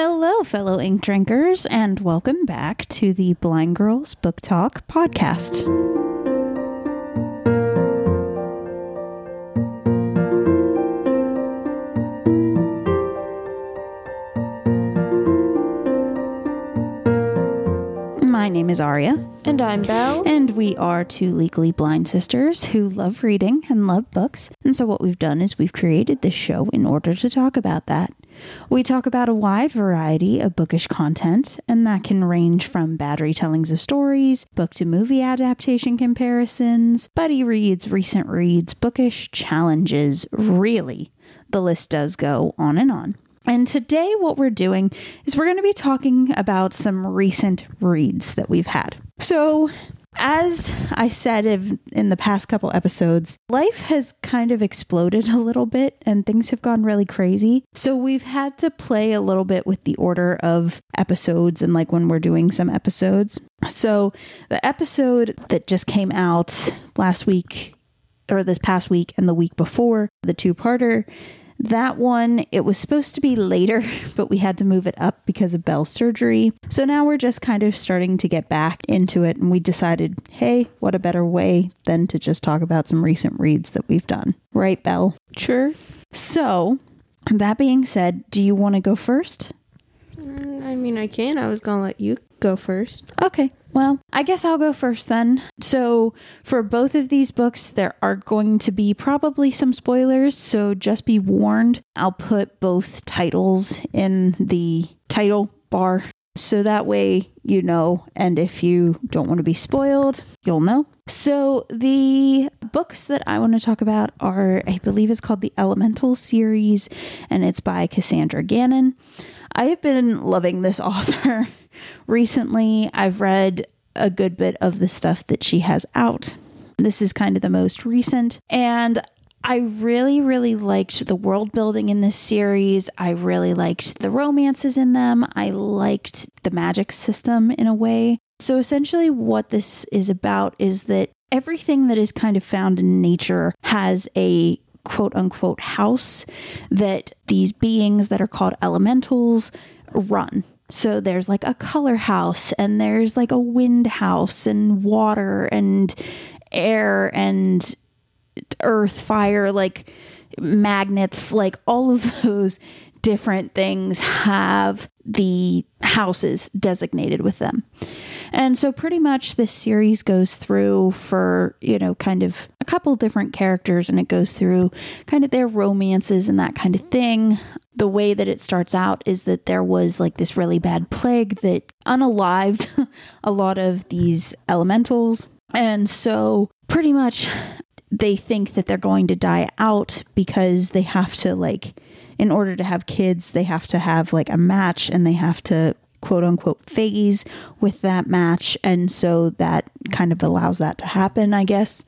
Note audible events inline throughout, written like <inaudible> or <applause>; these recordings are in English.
Hello, fellow ink drinkers, and welcome back to the Blind Girls Book Talk podcast. My name is Aria, And I'm Belle. and we are two legally blind sisters who love reading and love books. And so, what we've done is we've created this show in order to talk about that. We talk about a wide variety of bookish content, and that can range from bad retellings of stories, book to movie adaptation comparisons, buddy reads, recent reads, bookish challenges. Really, the list does go on and on. And today, what we're doing is we're going to be talking about some recent reads that we've had. So, as I said in the past couple episodes, life has kind of exploded a little bit and things have gone really crazy. So, we've had to play a little bit with the order of episodes and like when we're doing some episodes. So, the episode that just came out last week or this past week and the week before, the two parter. That one, it was supposed to be later, <laughs> but we had to move it up because of Belle's surgery. So now we're just kind of starting to get back into it, and we decided, hey, what a better way than to just talk about some recent reads that we've done. Right, Bell? Sure. So, that being said, do you want to go first? Mm, I mean, I can. I was going to let you go first. Okay. Well, I guess I'll go first then. So, for both of these books, there are going to be probably some spoilers. So, just be warned. I'll put both titles in the title bar. So that way you know. And if you don't want to be spoiled, you'll know. So, the books that I want to talk about are, I believe it's called the Elemental series, and it's by Cassandra Gannon. I have been loving this <laughs> author recently. I've read a good bit of the stuff that she has out. This is kind of the most recent. And I really, really liked the world building in this series. I really liked the romances in them. I liked the magic system in a way. So essentially, what this is about is that everything that is kind of found in nature has a quote unquote house that these beings that are called elementals run. So there's like a color house, and there's like a wind house, and water, and air, and earth, fire, like magnets, like all of <laughs> those different things have the houses designated with them. And so pretty much this series goes through for, you know, kind of a couple different characters and it goes through kind of their romances and that kind of thing. The way that it starts out is that there was like this really bad plague that unalived <laughs> a lot of these elementals. And so pretty much they think that they're going to die out because they have to like in order to have kids they have to have like a match and they have to quote unquote phase with that match. And so that kind of allows that to happen i guess.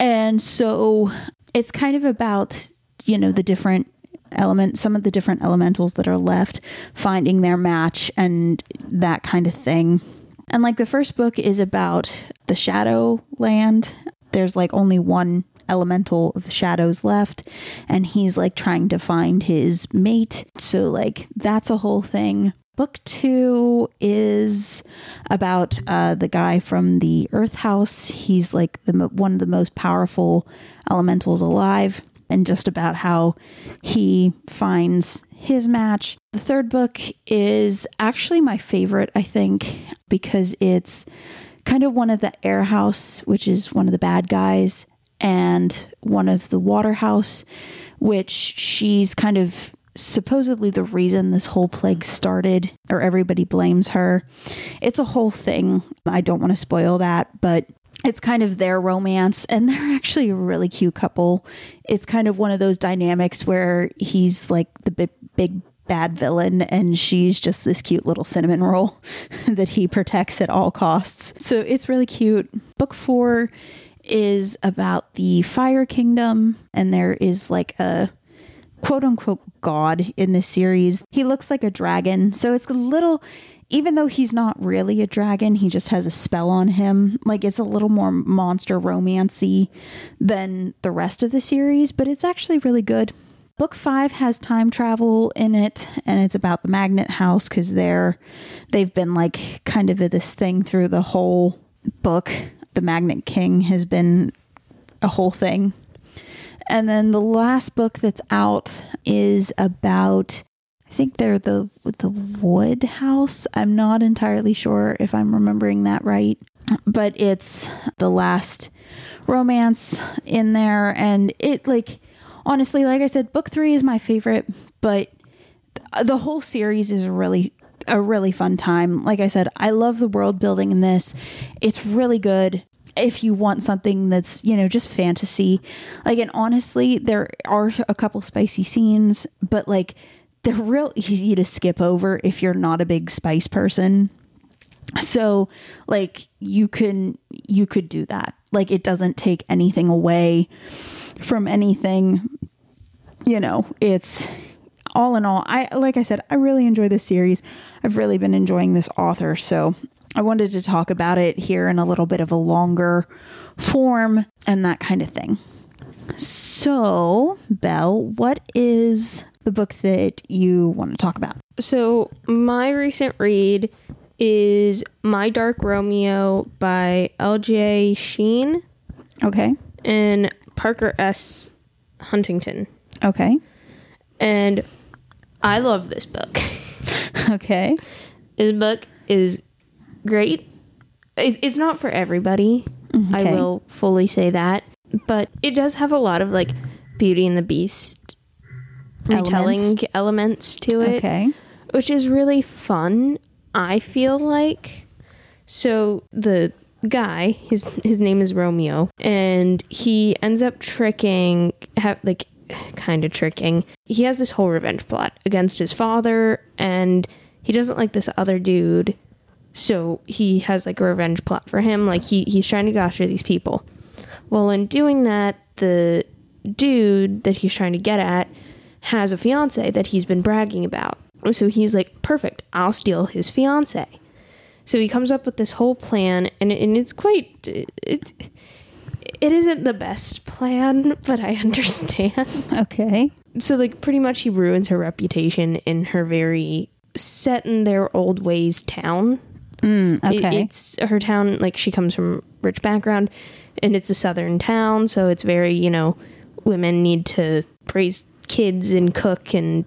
And so it's kind of about you know the different element some of the different elementals that are left finding their match and that kind of thing. And like the first book is about the shadow land there's like only one elemental of the shadows left and he's like trying to find his mate. So like that's a whole thing. Book two is about uh, the guy from the earth house. He's like the one of the most powerful elementals alive and just about how he finds his match. The third book is actually my favorite i think because it's kind of one of the air house which is one of the bad guys and one of the waterhouse which she's kind of supposedly the reason this whole plague started or everybody blames her. It's a whole thing. I don't want to spoil that but it's kind of their romance and they're <laughs> actually a really cute couple. It's kind of one of those dynamics where he's like the big, big bad villain and she's just this cute little cinnamon roll <laughs> that he protects at all costs. So it's really cute. Book four is about the fire kingdom and there is like a quote unquote god in the series. He looks like a dragon so it's a little even though he's not really a dragon he just has a spell on him. Like it's a little more monster romancy than the rest of the series but it's actually really good. Book five has time travel in it, and it's about the Magnet House because they're they've been like kind of this thing through the whole book. The Magnet King has been a whole thing. And then the last book that's out is about I think they're the the Wood House. I'm not entirely sure if I'm remembering that right, but it's the last romance in there and it like honestly like I said book 3 is my favorite, but the whole series is really a really fun time. Like I said, I love the world building in this. It's really good if you want something that's, you know, just fantasy. Like and honestly, there are a couple spicy scenes, but like they're real easy to skip over if you're not a big spice person. So, like you can you could do that. Like it doesn't take anything away from anything. You know, it's all in all, I like I said, I really enjoy this series. I've really been enjoying this author, so I wanted to talk about it here in a little bit of a longer form and that kind of thing. So, Belle, what is the book that you want to talk about? So, my recent read is My Dark Romeo by L.J. Shen Okay. and Parker S. Huntington. Okay. And I love this book. <laughs> Okay. This book is great. It, it's not for everybody. Mm-hmm. I will fully say that. But it does have a lot of like Beauty and the Beast retelling Elements. elements, to it, Okay. which is really fun. I feel like. So the guy, his his name is Romeo, and he ends up tricking, ha- like kind of tricking. He has this whole revenge plot against his father, and he doesn't like this other dude. So he has like a revenge plot for him. Like he he's trying to go after these people. Well, in doing that, the dude that he's trying to get at has a fiance that he's been bragging about. So he's like, perfect, I'll steal his fiance. So he comes up with this whole plan, and, and it's quite. It, it isn't the best plan, but I <laughs> understand. Okay. So, like, pretty much he ruins her reputation in her very set in their old ways town. Mm, It- okay. it's her town, like, she comes from rich background, and it's a southern town, so it's very, you know, women need to raise kids and cook and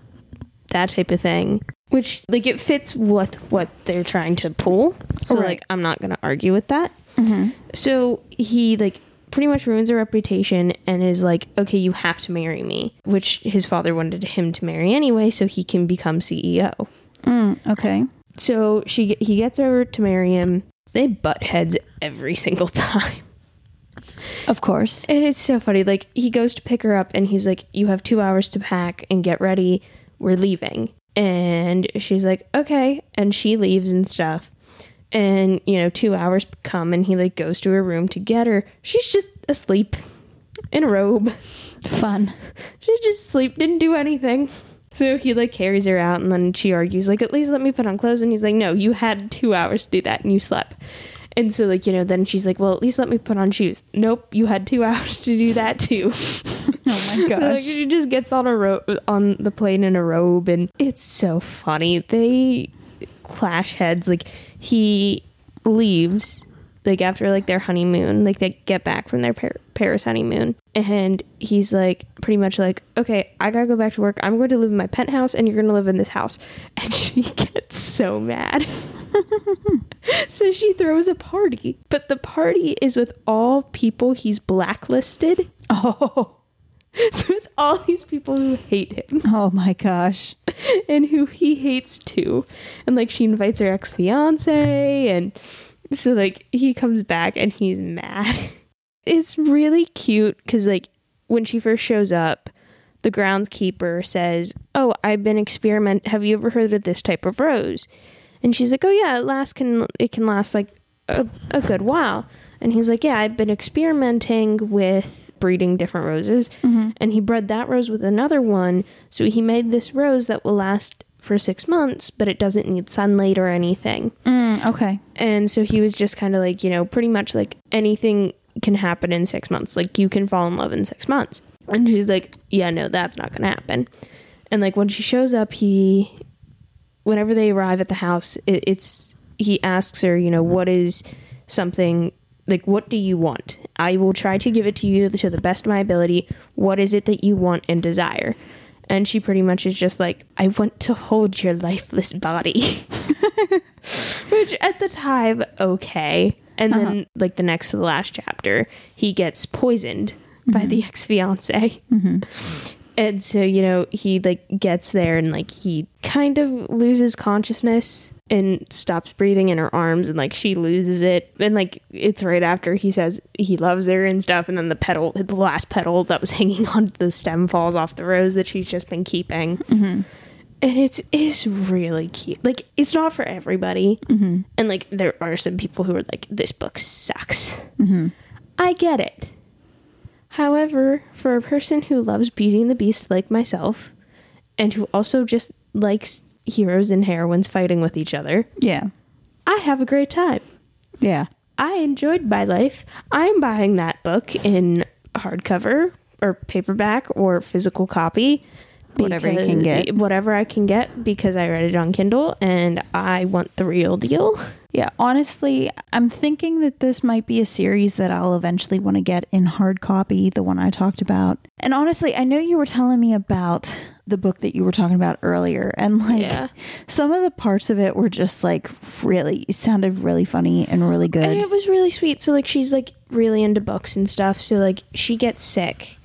that type of thing. Which, like, it fits with what they're trying to pull. So, Right. like, I'm not going to argue with that. hmm So he like pretty much ruins her reputation and is like, okay, you have to marry me, which his father wanted him to marry anyway, so he can become CEO. Mm, okay. So she he gets her to marry him. They butt heads every single <laughs> time. Of course. And it's so funny. Like he goes to pick her up and he's like, You have two hours to pack and get ready. We're leaving. And she's like, Okay. And she leaves and stuff. And, you know, two hours come and he like goes to her room to get her. She's just asleep in a robe. Fun. She just sleep didn't do anything. So he like carries her out and then she argues, like, at least let me put on clothes. And he's like, No, you had two hours to do that and you slept. And so like, you know, then she's like, Well, at least let me put on shoes. Nope, you had two <laughs> hours to do that too. <laughs> <laughs> Oh my like gosh. she just gets on a ro- on the plane in a robe and it's so funny. They clash heads like he leaves like after like their honeymoon, like they get back from their Par- Paris honeymoon and he's like pretty much like, "Okay, I got to go back to work. I'm going to live in my penthouse and you're going to live in this house." <laughs> And she <laughs> gets so mad. <laughs> so she throws a party, but the party is with all people he's blacklisted. Oh. <laughs> So it's all these people who hate him <laughs> Oh my gosh. <laughs> and who he hates too. And like she invites her ex fiance, and so like he comes back and he's mad. It's really cute because like when she first shows up, the groundskeeper says, "Oh, I've been experiment. Have you ever heard of this type of rose?" And she's like, "Oh yeah, it lasts can it can last like a, a good while." And he's like, "Yeah, I've been experimenting with breeding different roses." Mhm. and he bred that rose with another one. So he made this rose that will last for six months, but it doesn't need sunlight or anything. Mm, okay. And so he was just kind of like, you know, pretty much like anything can happen in six months. Like you can fall in love in six months. And she's like, yeah, no, that's not going to happen. And like when she shows up, he, whenever they arrive at the house, it, it's, he asks her, you know, what is something, like, what do you want? I will try to give it to you to the best of my ability. What is it that you want and desire? And she pretty much is just like, I want to hold your lifeless body. <laughs> Which at the time, okay. And then, uh-huh. like, the next to the last chapter, he gets poisoned by the mm-hmm. ex fiance. Mm-hmm. And so, you know, he like gets there and like he kind of loses consciousness and stops breathing in her arms and like she loses it. And like it's right after he says he loves her and stuff. And then the petal, the last petal that was <laughs> hanging on the stem falls off the rose that she's just been keeping. Mm-hmm. And it's is really cute. Like it's not for everybody. Mm-hmm. And like there are some people who are like, this book sucks. Mm-hmm. I get it. However, for a person who loves Beauty and the Beast like myself, and who also just likes heroes and heroines fighting with each other, Yeah. I have a great time. Yeah. I enjoyed my life. I'm buying that book in hardcover or paperback or physical copy. Whatever you can get. Whatever I can get because I read it on Kindle and I want the real deal. <laughs> Yeah, honestly, I'm thinking that this might be a series that I'll eventually want to get in hard copy, the one I talked about. And honestly, I know you were telling me about the book that you were talking about earlier, and like Yeah. some of the parts of it were just like really, it sounded really funny and really good. And it was really sweet. So like she's like really into books and stuff. So like she gets sick,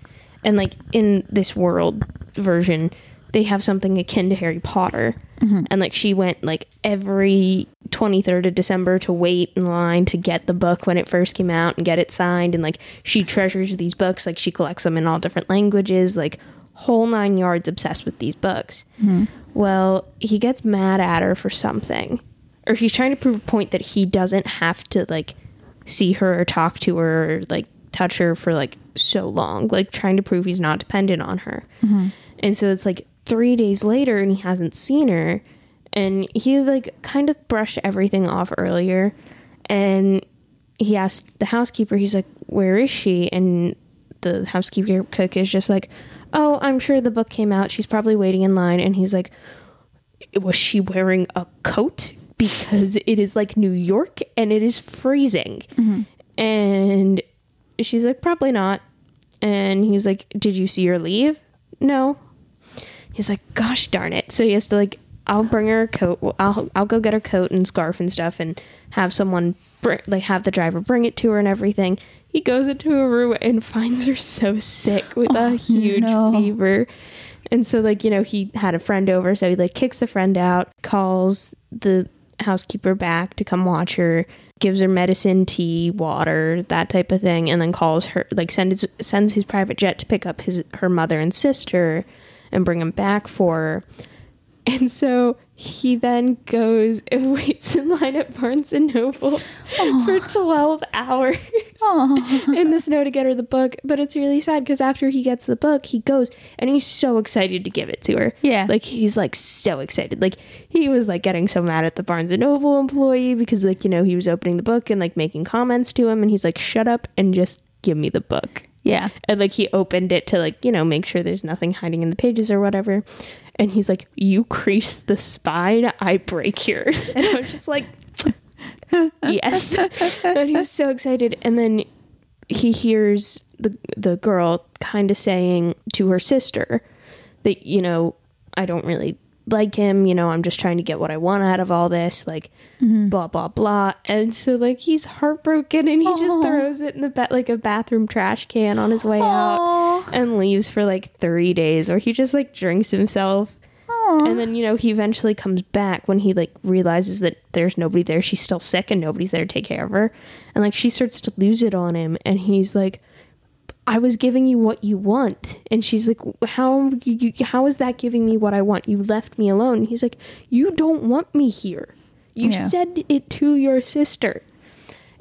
and like in this world version, they have something akin to Harry Potter, mm-hmm. and like she went like every twenty third of December to wait in line to get the book when it first came out and get it signed, and like she treasures these books. Like she collects them in all different languages, like whole nine yards, obsessed with these books. Mm-hmm. Well, he gets mad at her for something. Or he's trying to prove a point that he doesn't have to like see her or talk to her or like touch her for like so long, like trying to prove he's not dependent on her. Mm-hmm. And so it's like three days later and he hasn't seen her. And he like kind of brushed everything off earlier. And he asked the housekeeper, he's like, Where is she? And the housekeeper cook is just like, Oh, I'm sure the book came out. She's probably waiting in line. And he's like, was she wearing a coat because it is like New York and it is freezing. Mm-hmm. And she's like, probably not. And he's like, did you see her leave? No. He's like, gosh darn it. So he has to like, I'll bring her a coat. I'll I'll go get her coat and scarf and stuff, and have someone br- like have the driver bring it to her and everything. He goes into a room and finds her so sick with a oh, huge no. fever. And so like, you know, he had a friend over, so he like kicks the friend out, calls the housekeeper back to come watch her, gives her medicine, tea, water, that type of thing, and then calls her like sends sends his private jet to pick up his her mother and sister and bring them back for her. And so he then goes and <laughs> waits in line at Barnes and Noble oh. for 12 hours in the snow to get her the book. But it's really sad because after he gets the book, he goes and he's so excited to give it to her. Yeah. Like he's like so excited. Like he was like getting so mad at the Barnes and Noble employee because like, you know, he was opening the book and like making comments to him and he's like, shut up and just give me the book yeah. and like he opened it to like you know make sure there's nothing hiding in the pages or whatever and he's like you crease the spine i break yours <laughs> and i was just like <laughs> yes. <laughs> And he was so excited. And then he hears the the girl kind of saying to her sister that you know i don't really like him. You know i'm just trying to get what i want out of all this like mm-hmm. blah blah blah. And so like he's heartbroken and he just throws it in the ba- like a bathroom trash can on his way out and leaves for like three days or he just like drinks himself Aw. and then you know he eventually comes back when he like realizes that there's nobody there she's still sick and nobody's there to take care of her and like she starts to lose it on him and he's like I was giving you what you want. And she's like, how, you- how is that giving me what I want? You left me alone. And he's like, you don't want me here. You Yeah. said it to your sister.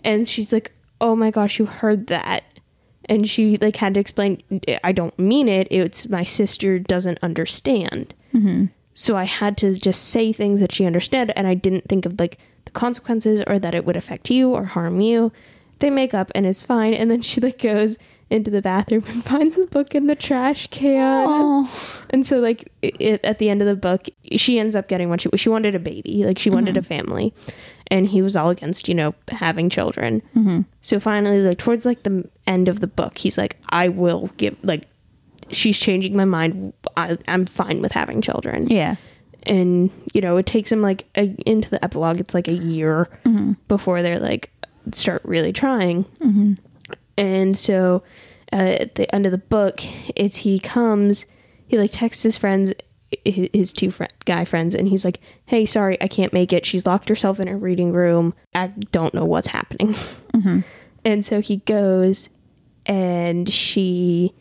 And she's like, oh my gosh, you heard that. And she like had to explain, I don't mean it. It's my sister doesn't understand. Mm-hmm. So I had to just say things that she understood, and I didn't think of like the consequences or that it would affect you or harm you. They make up, and it's fine. And then she like goes into the bathroom and <laughs> finds the book in the trash can. Oh, And so, like, it, at the end of the book, she ends up getting what she she wanted a baby, like she wanted mm-hmm. a family, and he was all against, you know, having children. Mm-hmm. So finally, like towards like the end of the book, he's like, "I will give like." She's changing my mind. I, I'm fine with having children yeah. and you know it takes him like a, into the epilogue it's like a year before they're like start really trying and so uh, at the end of the book it's he comes he like texts his friends his two guy friends and he's like hey sorry i can't make it she's locked herself in her reading room i don't know what's happening mm-hmm. <laughs> and so he goes and she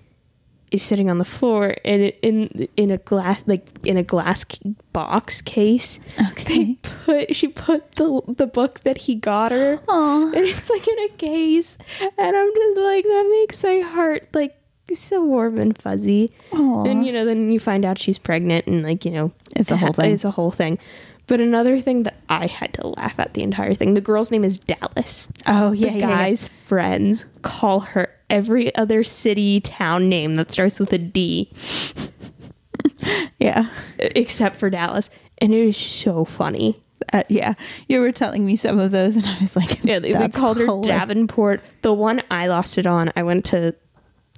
is sitting on the floor and in in a glass like in a glass box case. Okay. Put she put the the book that he got her, Aw. and it's like in a case, and I'm just like that makes my heart like so warm and fuzzy. Aw. And you know, then you find out she's pregnant, and like you know, It's a whole thing. It's a whole thing. But another thing that I had to laugh at the entire thing. The girl's name is Dallas Oh yeah. the yeah, yeah. guy's friends call her every other city town name that starts with a D <laughs> Yeah. except for Dallas and it is so funny. Uh, yeah. You were telling me some of those, and I was like, Yeah, they, they called her hilarious. Davenport. The one I lost it on, I went to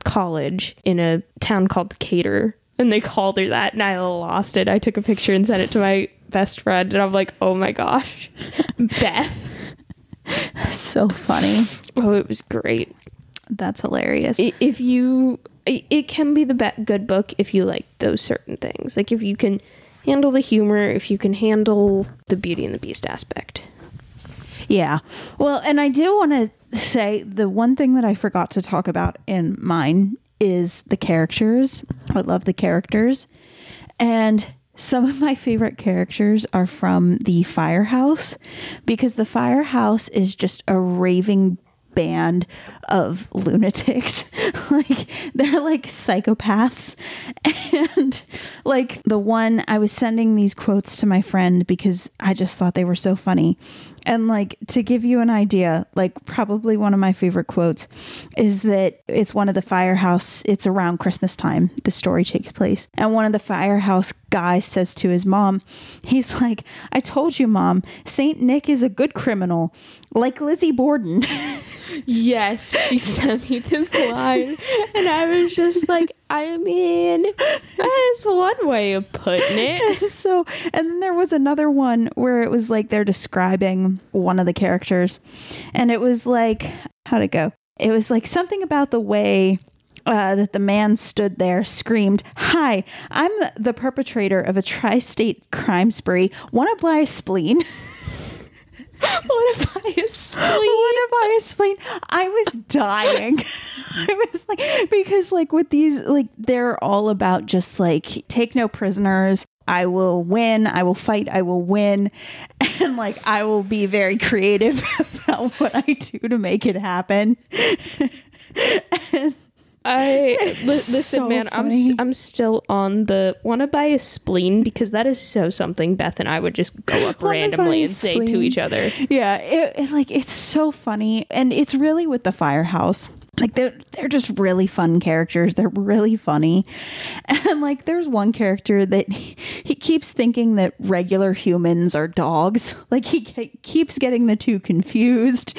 college in a town called Cater. and they called her that and I lost it. I took a picture and sent it to my best friend and I'm like, "Oh my gosh." <laughs> Beth. So funny. Oh, it was great. That's hilarious. If you it can be the be- good book if you like those certain things like if you can handle the humor if you can handle the beauty and the beast aspect Yeah. Well, and I do want to say the one thing that I forgot to talk about in mine is the characters. I love the characters. And some of my favorite characters are from the firehouse because the firehouse is just a raving band of lunatics. <laughs> like they're like psychopaths. <laughs> And like the one I was sending these quotes to my friend because I just thought they were so funny. And like to give you an idea, like probably one of my favorite quotes is that it's one of the firehouse, it's around Christmas time, the story takes place. And one of the firehouse guys says to his mom, he's like, I told you, mom, Saint Nick is a good criminal, like Lizzie Borden. <laughs> yes she <laughs> sent me this line and i was just like i mean that's one way of putting it <laughs> so, and then there was another one where it was like they're describing one of the characters, and it was like, how'd it go? It was like something about the way uh, that the man stood there, screamed, Hi, I'm the, the perpetrator of a tri state crime spree. Want to buy a spleen? <laughs> <laughs> what if i spleen? What buy a spleen? I was dying. <laughs> I was like, because like with these, like they're all about just like take no prisoners. I will win. I will fight. I will win. <laughs> And like, I will be very creative about what I do to make it happen. I <laughs> li- listen, so man. I'm funny. s- I'm still on the want to buy a spleen because that is so something Beth and I would just go up <laughs> randomly and say to each other. Yeah, it, it, like it's so funny, and it's really with the firehouse. Like they're they're just really fun characters. They're really funny, <laughs> and like there's one character that <laughs> he, keeps thinking that regular humans are dogs. <laughs> Like he ke- keeps getting the two confused.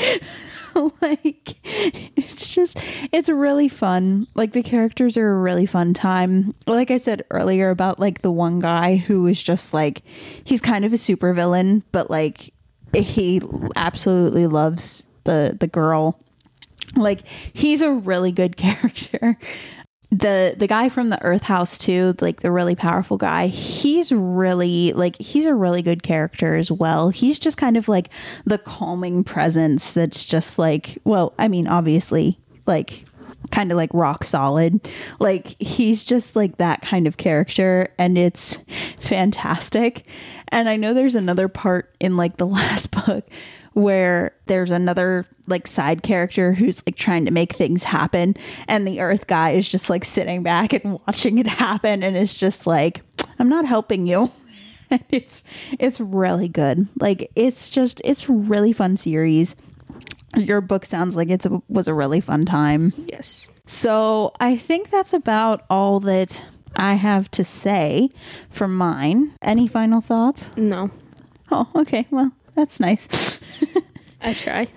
like it's just it's really fun. Like the characters are a really fun time. Like I said earlier about like the one guy who is just like he's kind of a supervillain, but like he absolutely loves the the girl like he's a really good <laughs> character. The the guy from the earth house too like the really powerful guy he's really like he's a really good character as well. He's just kind of like the calming presence that's just like well i mean obviously like kind of like rock solid. Like he's just like that kind of character and it's fantastic. And i know there's another part in like the <laughs> last book where there's another like side character who's like trying to make things happen and the earth guy is just like sitting back and <laughs> watching it happen and it's just like i'm not helping you <laughs> and it's it's really good like it's just it's really fun series Your book sounds like it was a really fun time. Yes. So I think that's about all that I have to say for mine. Any final thoughts? No. Oh, okay. Well, that's nice. I try.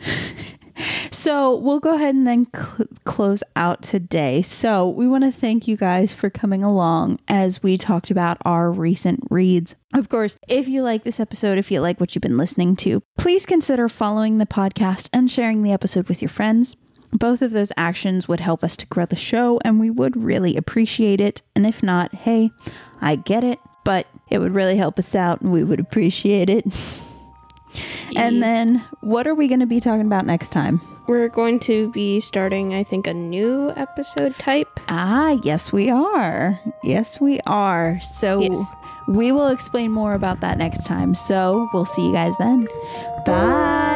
So we'll go ahead and then cl- close out today. So we want to thank you guys for coming along as we talked about our recent reads. Of course, if you like this episode, if you like what you've been listening to, please consider following the podcast and sharing the episode with your friends. Both of those actions would help us to grow the show, and we would really appreciate it. And if not, hey, I get it, but it would really help us out and we would appreciate it. <laughs> and then, what are we going to be talking about next time? We're going to be starting, I think, a new episode type. Ah, yes, we are. Yes, we are. So yes. we will explain more about that next time. So we'll see you guys then. Bye. Bye.